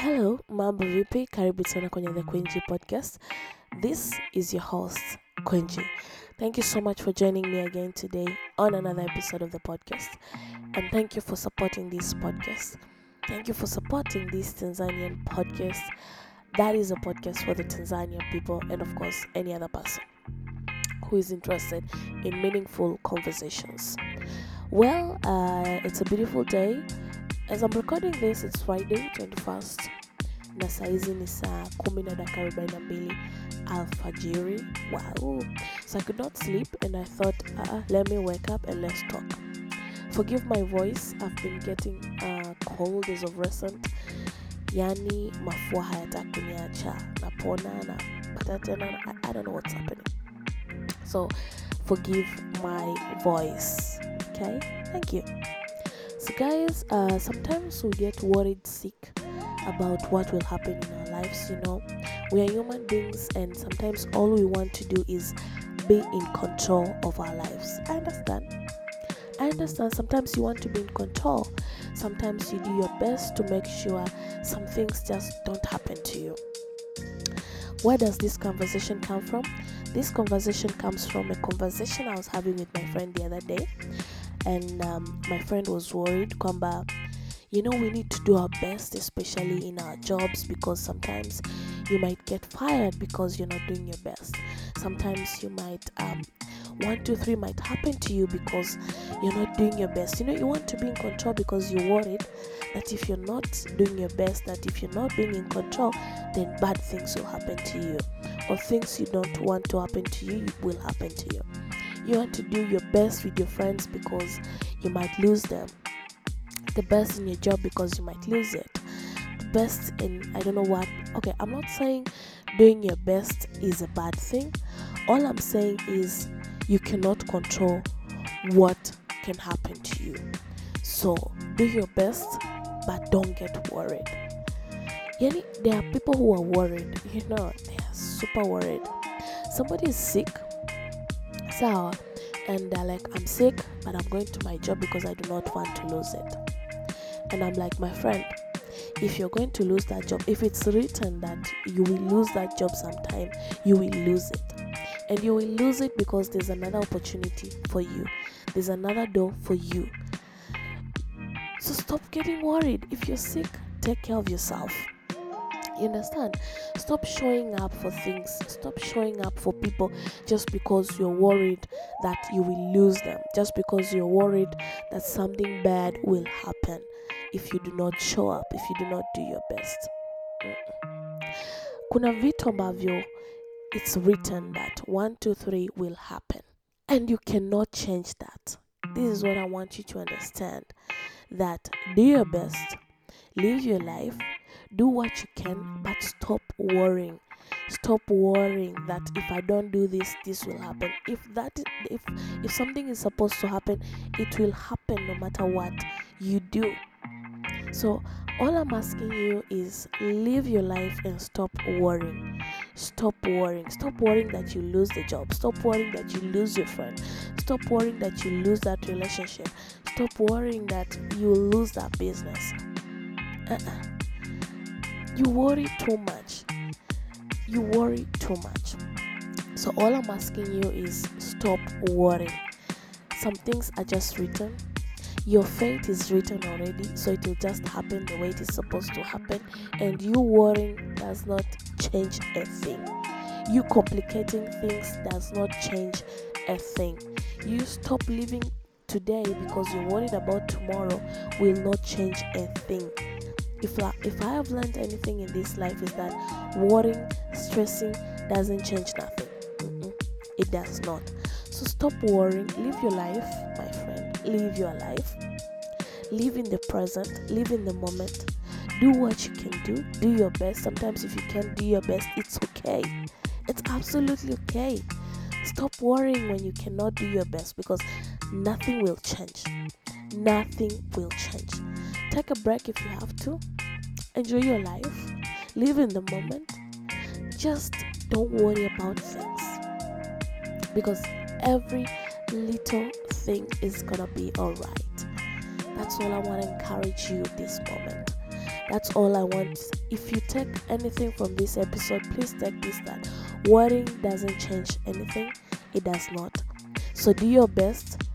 Hello, mambo vipi? Karibu tena kwenye The Quenji podcast. This is your host, Quenji. Thank you so much for joining me again today on another episode of the podcast. And thank you for supporting this podcast. Thank you for supporting this Tanzanian podcast. That is a podcast for the Tanzanian people and, of course, any other person who is interested in meaningful conversations. Well, uh, it's a beautiful day. As I'm recording this, it's Friday 21st na saizi ni saa kumi na dakika arobaini na mbili alfajiri. Wow. So I could not sleep and I thought, uh, let me wake up and let's talk. Forgive my voice. I've been getting uh, cold as of recent. Yani mafua hayataki kuniacha. Napona na pata tena. I, I don't know what's happening. So forgive my voice. Okay? Thank you. So, guys, uh, sometimes we get worried sick about what will happen in our lives. You know, we are human beings, and sometimes all we want to do is be in control of our lives. I understand. I understand. Sometimes you want to be in control. Sometimes you do your best to make sure some things just don't happen to you. Where does this conversation come from? This conversation comes from a conversation I was having with my friend the other day and um, my friend was worried kwamba you know we need to do our best especially in our jobs because sometimes you might get fired because you're not doing your best. Sometimes you might um, one two three might happen to you because you're not doing your best. You know you want to be in control because you're worried that if you're not doing your best that if you're not being in control then bad things will happen to you. Or things you don't want to happen to you will happen to you you want to do your best with your friends because you might lose them. The best in your job because you might lose it. The best in i don't know what okay i'm not saying doing your best is a bad thing. All i'm saying is you cannot control what can happen to you. So do your best but don't get worried. Yani there are people who are worried. You know they are super worried. Somebody is sick sour and they're like i'm sick but i'm going to my job because i do not want to lose it. And i'm like my friend if you're going to lose that job if it's written that you will lose that job sometime you will lose it. And you will lose it because there's another opportunity for you. There's another door for you. So stop getting worried. If you're sick take care of yourself you understand? Stop showing up for things. Stop showing up for people just because you're worried that you will lose them. Just because you're worried that something bad will happen if you do not show up if you do not do your best. Kuna vitu ambavyo it's written that one, two, three will happen and you cannot change that. This is what i want you to understand that do your best live your life do what you can but stop worrying. Stop worrying that if i don't do this this will happen. If that if if something is supposed to happen it will happen no matter what you do. So all i'm asking you is live your life and stop worrying. Stop worrying. Stop worrying that you lose the job. Stop worrying that you lose your friend. Stop worrying that you lose that relationship. Stop worrying that you lose that business. Uh-uh. You worry too much. You worry too much. So all i'm asking you is stop worrying. Some things are just written. Your fate is written already so it will just happen the way it is supposed to happen. And you worrying does not change a thing. You complicating things does not change a thing. You stop living today because you're worried about tomorrow will not change a thing if I, if I have learned anything in this life is that worrying stressing doesn't change nothing. Mm-mm. it does not. So stop worrying. Live your life my friend. Live your life. Live in the present. Live in the moment. Do what you can do. Do your best. Sometimes if you can't do your best it's okay. It's absolutely okay. Stop worrying when you cannot do your best because nothing will change. Nothing will change take a break if you have to. Enjoy your life. Live in the moment. Just don't worry about things. Because every little thing is gonna be all right that's all i want to encourage you this moment. That's all I want. If you take anything from this episode, please take this that worrying doesn't change anything, it does not. So do your best,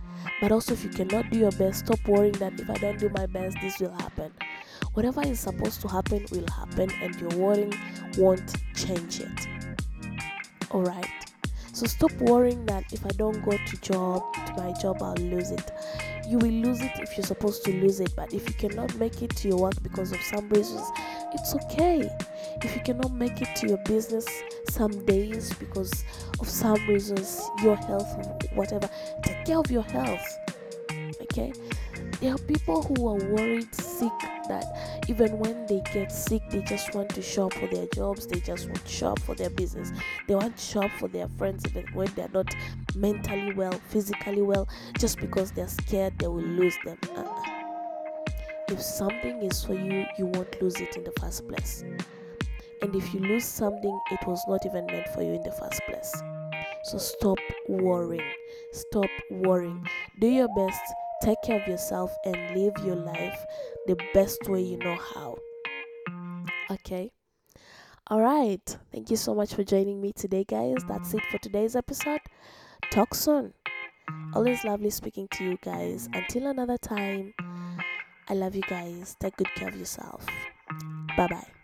but also if you cannot do your best, stop worrying that if I don't do my best, this will happen. Whatever is supposed to happen will happen, and your worrying won't change it. Alright. So stop worrying that if I don't go to job to my job I'll lose it. You will lose it if you're supposed to lose it, but if you cannot make it to your work because of some reasons, it's okay. If you cannot make it to your business some days because of some reasons, your health, whatever, take care of your health. Okay? There are people who are worried, sick, that even when they get sick, they just want to shop for their jobs, they just want to shop for their business, they want to shop for their friends, even when they're not mentally well, physically well, just because they're scared they will lose them. Uh, If something is for you, you won't lose it in the first place. And if you lose something, it was not even meant for you in the first place. So stop worrying. Stop worrying. Do your best take care of yourself and live your life the best way you know how. Okay. All right. Thank you so much for joining me today, guys. That's it for today's episode. Talk soon. Always lovely speaking to you guys. Until another time, I love you guys. Take good care of yourself. Bye bye.